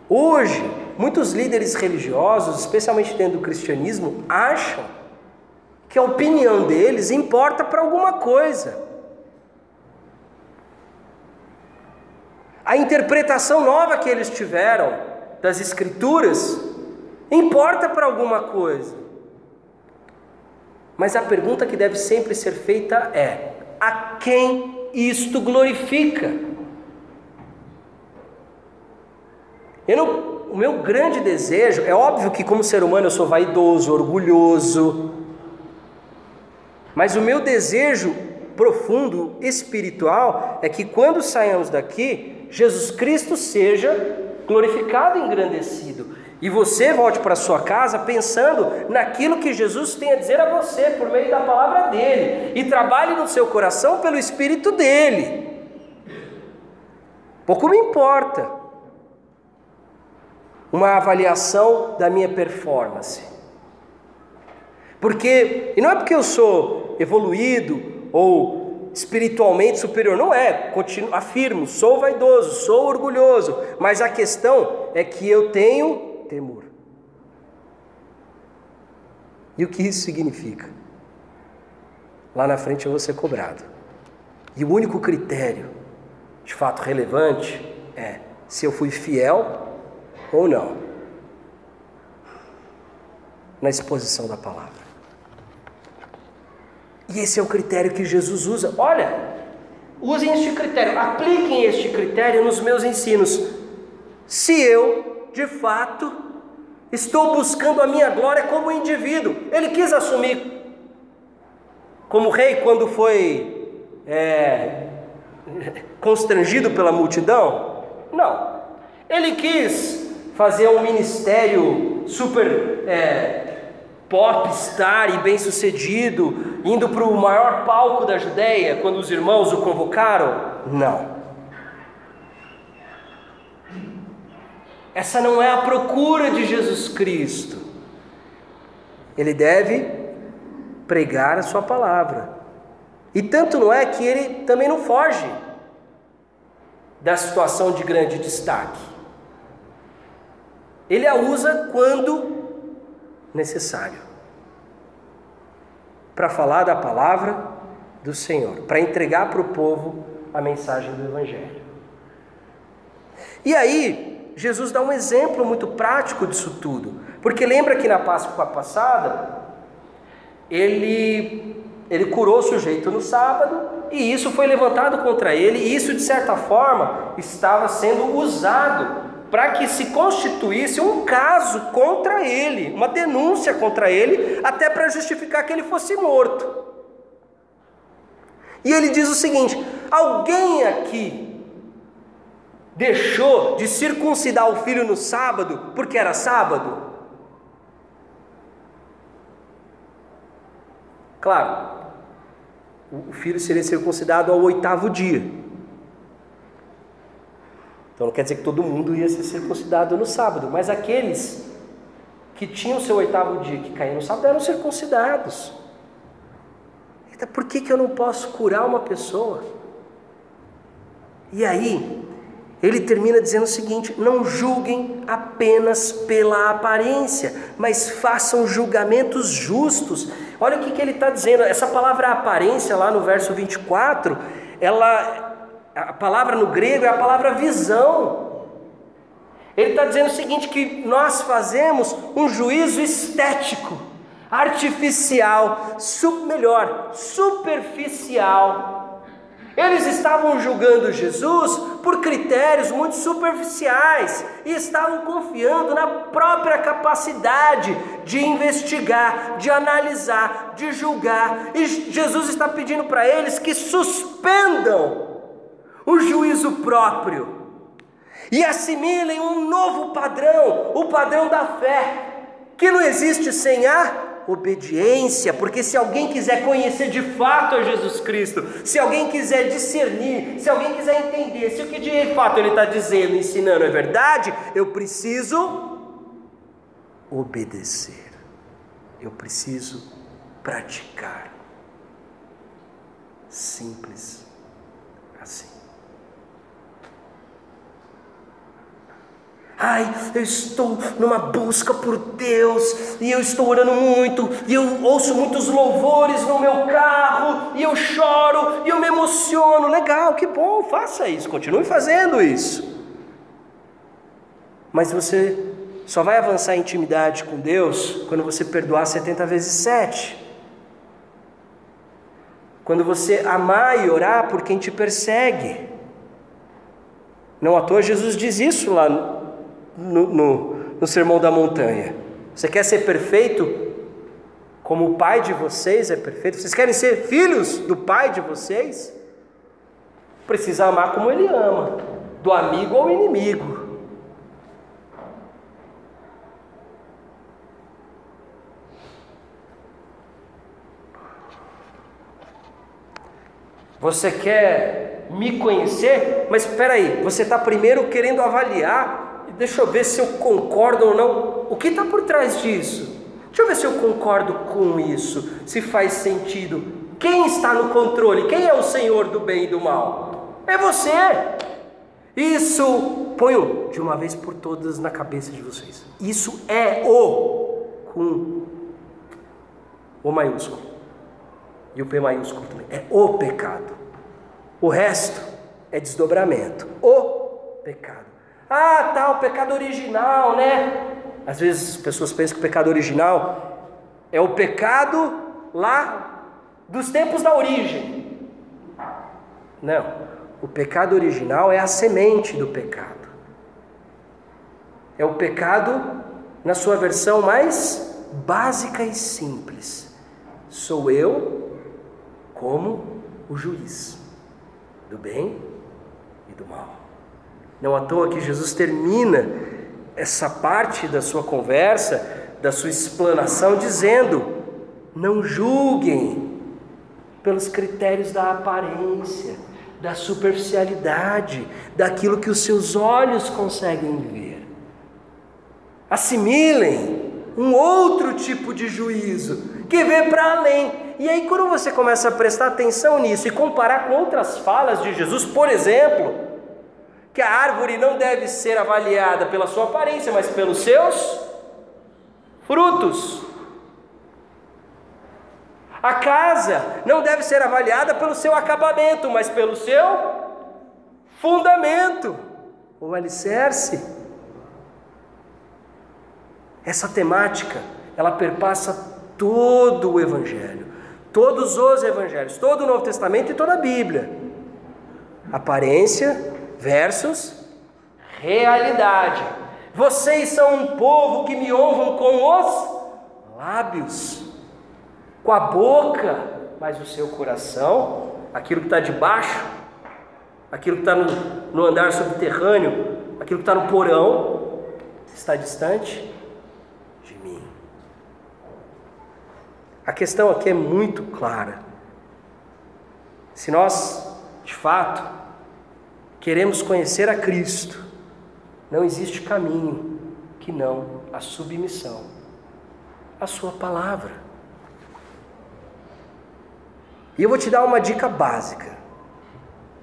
Hoje, muitos líderes religiosos, especialmente dentro do cristianismo, acham que a opinião deles importa para alguma coisa. A interpretação nova que eles tiveram das Escrituras importa para alguma coisa. Mas a pergunta que deve sempre ser feita é: a quem isto glorifica? Eu não, o meu grande desejo, é óbvio que como ser humano eu sou vaidoso, orgulhoso, mas o meu desejo profundo, espiritual, é que quando saiamos daqui, Jesus Cristo seja glorificado e engrandecido. E você volte para sua casa pensando naquilo que Jesus tem a dizer a você por meio da palavra dele e trabalhe no seu coração pelo espírito dele. Pouco me importa uma avaliação da minha performance. Porque, e não é porque eu sou evoluído ou espiritualmente superior, não é, continuo, afirmo, sou vaidoso, sou orgulhoso, mas a questão é que eu tenho temor. E o que isso significa? Lá na frente eu vou ser cobrado. E o único critério, de fato relevante, é se eu fui fiel ou não na exposição da palavra. E esse é o critério que Jesus usa. Olha, usem este critério, apliquem este critério nos meus ensinos. Se eu de fato, estou buscando a minha glória como indivíduo. Ele quis assumir como rei quando foi é, constrangido pela multidão? Não. Ele quis fazer um ministério super é, popstar e bem sucedido, indo para o maior palco da Judéia quando os irmãos o convocaram? Não. Essa não é a procura de Jesus Cristo. Ele deve pregar a sua palavra. E tanto não é que ele também não foge da situação de grande destaque. Ele a usa quando necessário para falar da palavra do Senhor, para entregar para o povo a mensagem do Evangelho. E aí, Jesus dá um exemplo muito prático disso tudo, porque lembra que na Páscoa passada, ele, ele curou o sujeito no sábado, e isso foi levantado contra ele, e isso de certa forma estava sendo usado para que se constituísse um caso contra ele, uma denúncia contra ele, até para justificar que ele fosse morto. E ele diz o seguinte: alguém aqui deixou de circuncidar o filho no sábado porque era sábado? Claro, o filho seria circuncidado ao oitavo dia. Então não quer dizer que todo mundo ia ser circuncidado no sábado, mas aqueles que tinham seu oitavo dia, que caíam no sábado, eram circuncidados. Então por que, que eu não posso curar uma pessoa? E aí, ele termina dizendo o seguinte: não julguem apenas pela aparência, mas façam julgamentos justos. Olha o que, que ele está dizendo, essa palavra aparência, lá no verso 24, ela, a palavra no grego é a palavra visão. Ele está dizendo o seguinte: que nós fazemos um juízo estético, artificial, sub, melhor, superficial eles estavam julgando Jesus por critérios muito superficiais e estavam confiando na própria capacidade de investigar, de analisar, de julgar. E Jesus está pedindo para eles que suspendam o juízo próprio e assimilem um novo padrão, o padrão da fé, que não existe sem a obediência, porque se alguém quiser conhecer de fato a Jesus Cristo, se alguém quiser discernir, se alguém quiser entender se o que de fato ele está dizendo, ensinando é verdade, eu preciso obedecer, eu preciso praticar. Simples assim. Ai, eu estou numa busca por Deus, e eu estou orando muito, e eu ouço muitos louvores no meu carro, e eu choro, e eu me emociono. Legal, que bom, faça isso, continue fazendo isso. Mas você só vai avançar em intimidade com Deus quando você perdoar 70 vezes 7. Quando você amar e orar por quem te persegue. Não à toa Jesus diz isso lá no, no, no Sermão da Montanha. Você quer ser perfeito como o pai de vocês é perfeito? Vocês querem ser filhos do pai de vocês? Precisa amar como ele ama, do amigo ao inimigo. Você quer me conhecer? Mas espera aí, você está primeiro querendo avaliar deixa eu ver se eu concordo ou não. O que está por trás disso? Deixa eu ver se eu concordo com isso, se faz sentido. Quem está no controle? Quem é o Senhor do bem e do mal? É você. Isso, ponho de uma vez por todas na cabeça de vocês. Isso é o com o maiúsculo e o P maiúsculo também. É o pecado. O resto é desdobramento. O pecado. Ah, tá, o pecado original, né? Às vezes as pessoas pensam que o pecado original é o pecado lá dos tempos da origem. Não, o pecado original é a semente do pecado. É o pecado na sua versão mais básica e simples. Sou eu como o juiz do bem e do mal. Não à toa que Jesus termina essa parte da sua conversa, da sua explanação, dizendo: não julguem pelos critérios da aparência, da superficialidade, daquilo que os seus olhos conseguem ver. assimilem um outro tipo de juízo que vê para além. E aí, quando você começa a prestar atenção nisso e comparar com outras falas de Jesus, por exemplo, que a árvore não deve ser avaliada pela sua aparência, mas pelos seus frutos. A casa não deve ser avaliada pelo seu acabamento, mas pelo seu fundamento, o alicerce. Essa temática, ela perpassa todo o evangelho, todos os evangelhos, todo o Novo Testamento e toda a Bíblia. Aparência versus realidade. Vocês são um povo que me honram com os lábios com a boca, mas o seu coração, aquilo que está debaixo, aquilo que está no, no andar subterrâneo, aquilo que está no porão, está distante de mim. A questão aqui é muito clara. Se nós, de fato, queremos conhecer a Cristo, não existe caminho que não a submissão à Sua palavra. E eu vou te dar uma dica básica.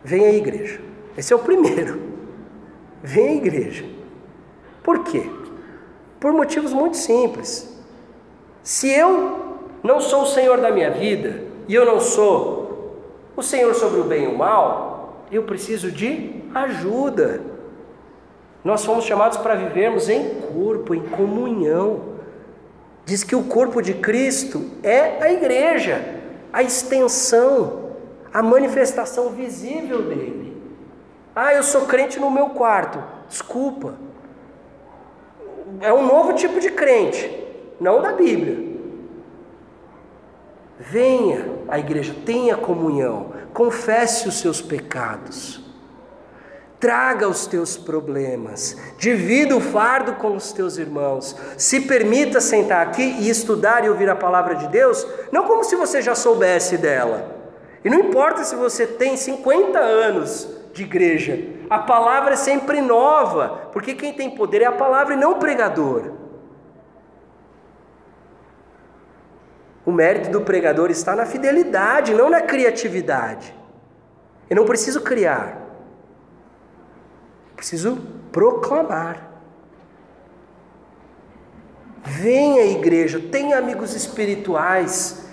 Venha à igreja. Esse é o primeiro. Venha à igreja. Por quê? Por motivos muito simples. Se eu não sou o Senhor da minha vida e eu não sou o Senhor sobre o bem e o mal, eu preciso de ajuda. Nós fomos chamados para vivermos em corpo, em comunhão. Diz que o corpo de Cristo é a igreja a extensão, a manifestação visível dele. Ah, eu sou crente no meu quarto. Desculpa. É um novo tipo de crente, não da Bíblia. Venha à igreja, tenha comunhão, confesse os seus pecados. Traga os teus problemas, divida o fardo com os teus irmãos. Se permita sentar aqui e estudar e ouvir a palavra de Deus, não como se você já soubesse dela. E não importa se você tem 50 anos de igreja, a palavra é sempre nova, porque quem tem poder é a palavra e não o pregador. O mérito do pregador está na fidelidade, não na criatividade. Eu não preciso criar. Preciso proclamar. Venha à igreja, tenha amigos espirituais.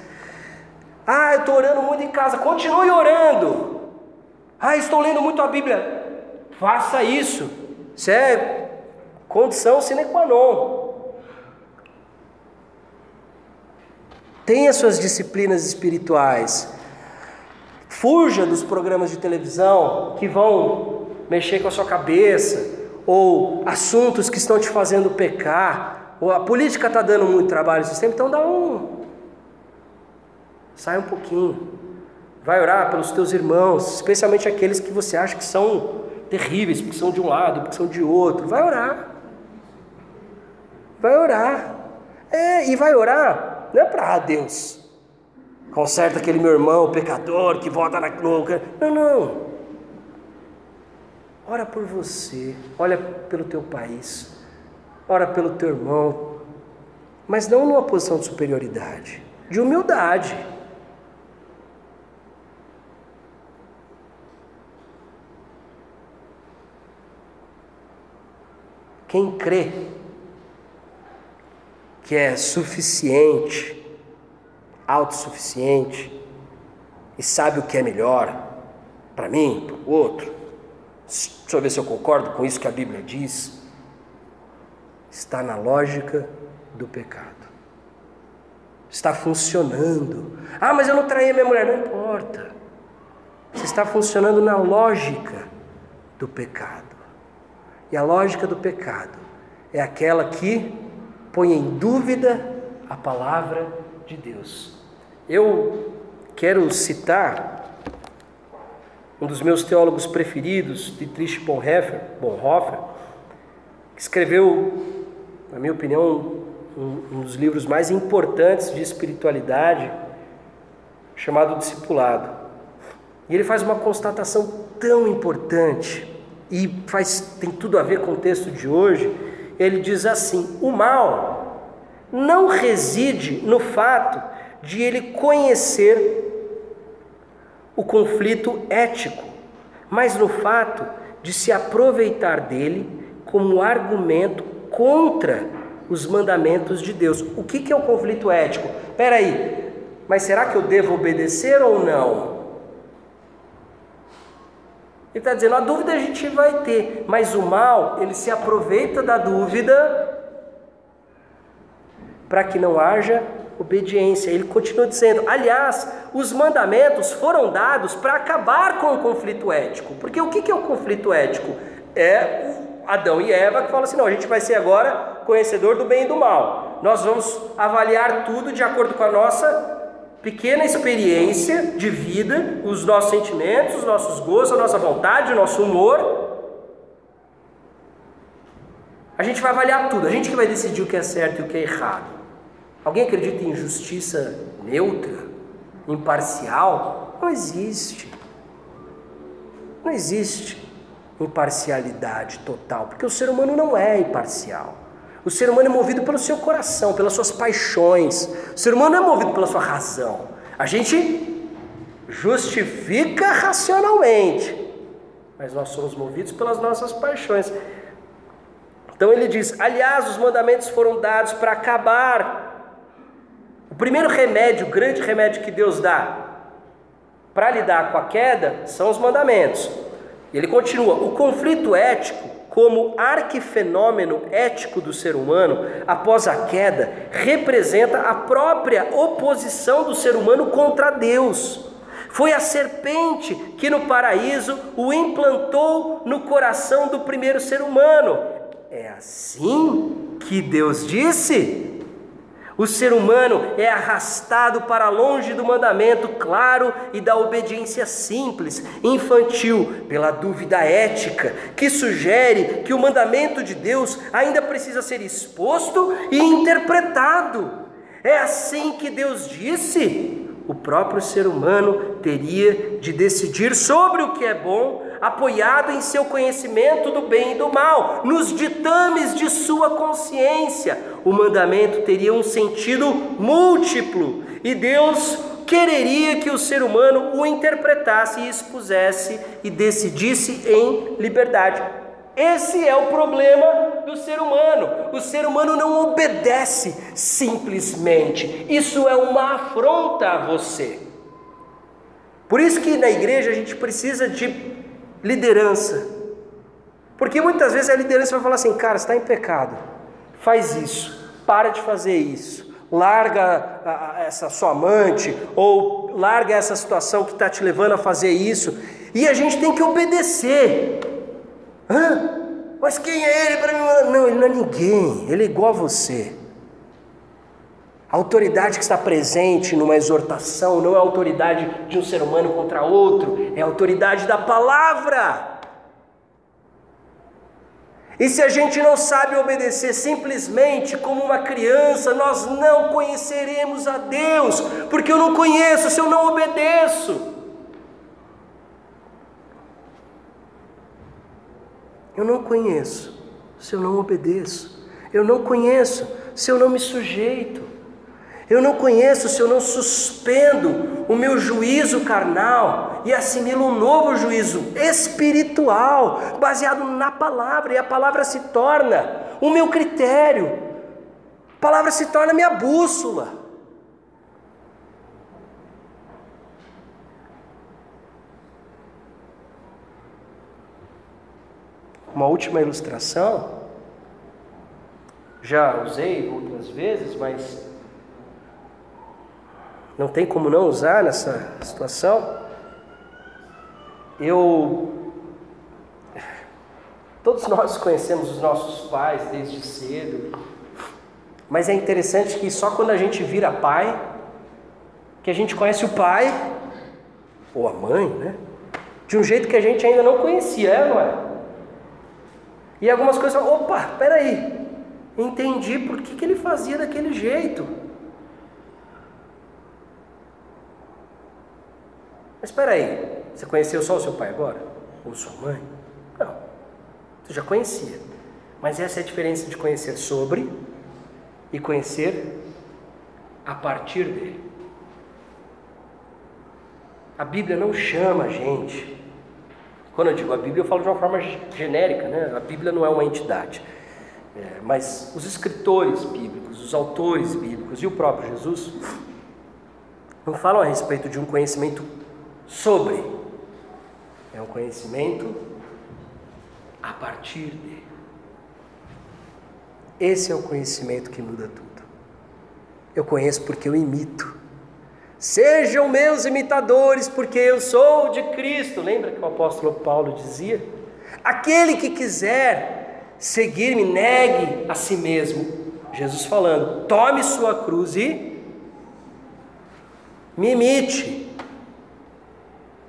Ah, eu estou orando muito em casa. Continue orando. Ah, estou lendo muito a Bíblia. Faça isso. Isso é condição sine qua non. Tenha suas disciplinas espirituais. Fuja dos programas de televisão que vão mexer com a sua cabeça, ou assuntos que estão te fazendo pecar, ou a política está dando muito trabalho esse tempo, então dá um. Sai um pouquinho. Vai orar pelos teus irmãos, especialmente aqueles que você acha que são terríveis, porque são de um lado, porque são de outro. Vai orar. Vai orar. É, e vai orar, não é para ah, Deus. Conserta aquele meu irmão, pecador, que vota na. Não, não. Ora por você, olha pelo teu país, ora pelo teu irmão, mas não numa posição de superioridade, de humildade. Quem crê que é suficiente, autossuficiente e sabe o que é melhor para mim, para o outro, Deixa eu ver se eu concordo com isso que a Bíblia diz. Está na lógica do pecado. Está funcionando. Ah, mas eu não traí minha mulher. Não importa. Você está funcionando na lógica do pecado. E a lógica do pecado é aquela que põe em dúvida a palavra de Deus. Eu quero citar um dos meus teólogos preferidos, Dietrich Bonhoeffer, Bonhoeffer que escreveu, na minha opinião, um, um dos livros mais importantes de espiritualidade, chamado Discipulado. E ele faz uma constatação tão importante e faz, tem tudo a ver com o texto de hoje, ele diz assim: o mal não reside no fato de ele conhecer o conflito ético, mas no fato de se aproveitar dele como argumento contra os mandamentos de Deus. O que, é o conflito ético? Espera aí, mas será que eu devo obedecer ou não? Ele está dizendo, a dúvida a gente vai ter, mas o mal, ele se aproveita da dúvida para que não haja obediência. Ele continua dizendo: aliás, os mandamentos foram dados para acabar com o conflito ético. Porque o que é o conflito ético? É Adão e Eva que falam assim: não, a gente vai ser agora conhecedor do bem e do mal. Nós vamos avaliar tudo de acordo com a nossa pequena experiência de vida, os nossos sentimentos, os nossos gostos, a nossa vontade, o nosso humor. A gente vai avaliar tudo, a gente que vai decidir o que é certo e o que é errado. Alguém acredita em justiça neutra, imparcial? Não existe. Não existe imparcialidade total, porque o ser humano não é imparcial. O ser humano é movido pelo seu coração, pelas suas paixões. O ser humano não é movido pela sua razão. A gente justifica racionalmente, mas nós somos movidos pelas nossas paixões. Então ele diz: aliás, os mandamentos foram dados para acabar o primeiro remédio, o grande remédio que Deus dá para lidar com a queda são os mandamentos. Ele continua: o conflito ético, como arquifenômeno ético do ser humano, após a queda, representa a própria oposição do ser humano contra Deus. Foi a serpente que no paraíso o implantou no coração do primeiro ser humano. É assim que Deus disse? O ser humano é arrastado para longe do mandamento claro e da obediência simples, infantil, pela dúvida ética, que sugere que o mandamento de Deus ainda precisa ser exposto e interpretado. É assim que Deus disse. O próprio ser humano teria de decidir sobre o que é bom apoiado em seu conhecimento do bem e do mal, nos ditames de sua consciência. O mandamento teria um sentido múltiplo e Deus quereria que o ser humano o interpretasse e expusesse e decidisse em liberdade. Esse é o problema do ser humano. O ser humano não obedece simplesmente. Isso é uma afronta a você. Por isso que na igreja a gente precisa de liderança. Porque muitas vezes a liderança vai falar assim: cara, está em pecado, faz isso, para de fazer isso, larga essa sua amante, ou larga essa situação que está te levando a fazer isso, e a gente tem que obedecer. Hã? Mas quem é ele para mim? Não, ele não é ninguém, ele é igual a você. A autoridade que está presente numa exortação não é a autoridade de um ser humano contra outro, é a autoridade da palavra. E se a gente não sabe obedecer simplesmente como uma criança, nós não conheceremos a Deus, porque eu não conheço se eu não obedeço. Eu não conheço se eu não obedeço. Eu não conheço se eu não me sujeito. Eu não conheço se eu não suspendo o meu juízo carnal e assimilo um novo juízo espiritual, baseado na palavra, e a palavra se torna o meu critério, a palavra se torna minha bússola. Uma última ilustração, já usei outras vezes, mas não tem como não usar nessa situação. Eu. Todos nós conhecemos os nossos pais desde cedo, mas é interessante que só quando a gente vira pai, que a gente conhece o pai, ou a mãe, né? De um jeito que a gente ainda não conhecia, é, não é? E algumas coisas, opa, peraí, entendi por que, que ele fazia daquele jeito. Mas espera aí, você conheceu só o seu pai agora? Ou sua mãe? Não. Você já conhecia. Mas essa é a diferença de conhecer sobre e conhecer a partir dele. A Bíblia não chama a gente. Quando eu digo a Bíblia, eu falo de uma forma genérica, né? A Bíblia não é uma entidade. É, mas os escritores bíblicos, os autores bíblicos e o próprio Jesus não falam a respeito de um conhecimento sobre, é um conhecimento a partir de. Esse é o conhecimento que muda tudo. Eu conheço porque eu imito. Sejam meus imitadores, porque eu sou de Cristo. Lembra que o apóstolo Paulo dizia? Aquele que quiser seguir-me, negue a si mesmo. Jesus falando: tome sua cruz e me imite.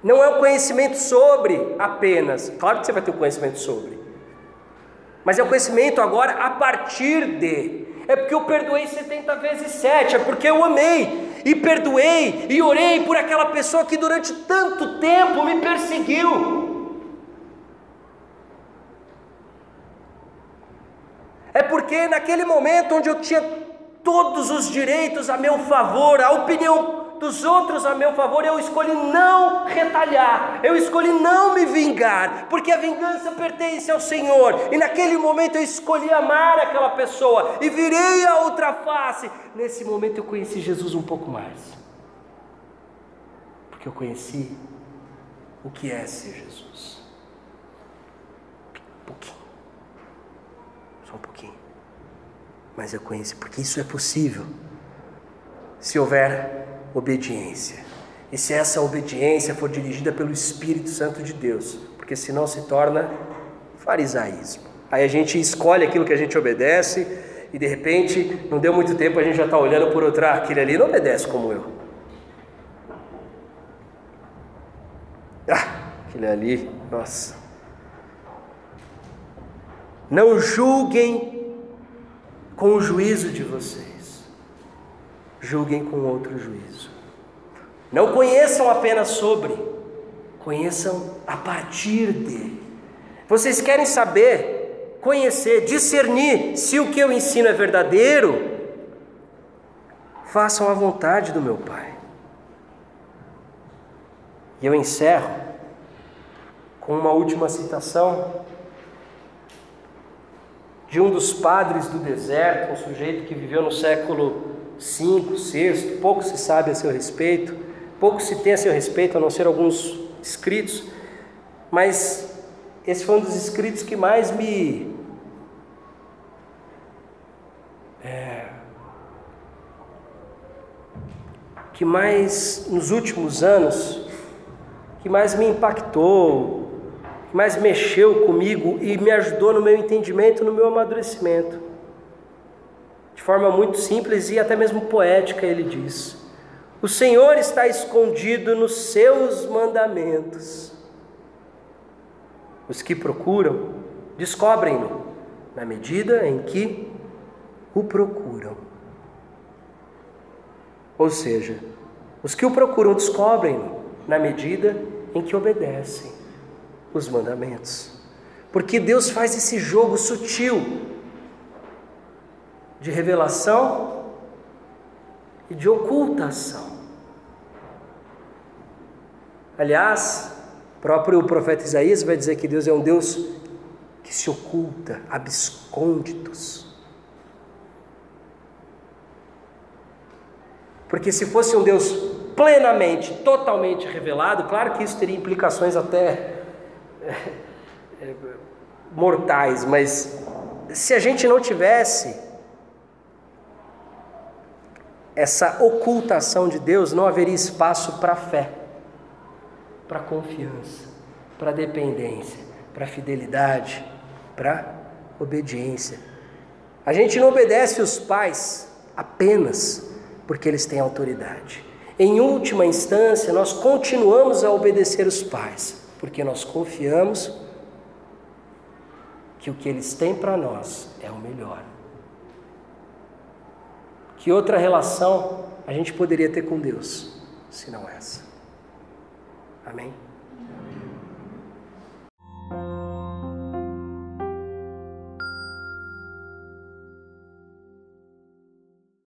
Não é o conhecimento sobre apenas. Claro que você vai ter o conhecimento sobre. Mas é o conhecimento agora a partir de. É porque eu perdoei 70 vezes 7, é porque eu amei e perdoei e orei por aquela pessoa que durante tanto tempo me perseguiu. É porque naquele momento onde eu tinha todos os direitos a meu favor, a opinião dos outros a meu favor, eu escolhi não retalhar, eu escolhi não me vingar, porque a vingança pertence ao Senhor, e naquele momento eu escolhi amar aquela pessoa e virei a outra face. Nesse momento eu conheci Jesus um pouco mais, porque eu conheci o que é ser Jesus. Um pouquinho, só um pouquinho, mas eu conheci, porque isso é possível se houver obediência. E se essa obediência for dirigida pelo Espírito Santo de Deus, porque senão se torna farisaísmo. Aí a gente escolhe aquilo que a gente obedece e de repente, não deu muito tempo, a gente já está olhando por outra, aquele ali não obedece como eu. Ah, aquele ali, nossa. Não julguem com o juízo de vocês julguem com outro juízo. Não conheçam apenas sobre, conheçam a partir de. Vocês querem saber, conhecer, discernir se o que eu ensino é verdadeiro? Façam a vontade do meu Pai. E eu encerro com uma última citação de um dos padres do deserto, um sujeito que viveu no século 5, 6, pouco se sabe a seu respeito, pouco se tem a seu respeito, a não ser alguns escritos, mas esse foi um dos escritos que mais me. É, que mais, nos últimos anos, que mais me impactou, que mais mexeu comigo e me ajudou no meu entendimento, no meu amadurecimento. De forma muito simples e até mesmo poética, ele diz: O Senhor está escondido nos seus mandamentos. Os que procuram, descobrem-no na medida em que o procuram. Ou seja, os que o procuram descobrem-no na medida em que obedecem os mandamentos. Porque Deus faz esse jogo sutil de revelação e de ocultação. Aliás, próprio profeta Isaías vai dizer que Deus é um Deus que se oculta, abscônditos. Porque se fosse um Deus plenamente, totalmente revelado, claro que isso teria implicações até é, é, mortais, mas se a gente não tivesse essa ocultação de Deus, não haveria espaço para fé, para confiança, para dependência, para fidelidade, para obediência. A gente não obedece os pais apenas porque eles têm autoridade. Em última instância, nós continuamos a obedecer os pais, porque nós confiamos que o que eles têm para nós é o melhor. Que outra relação a gente poderia ter com Deus, se não essa? Amém?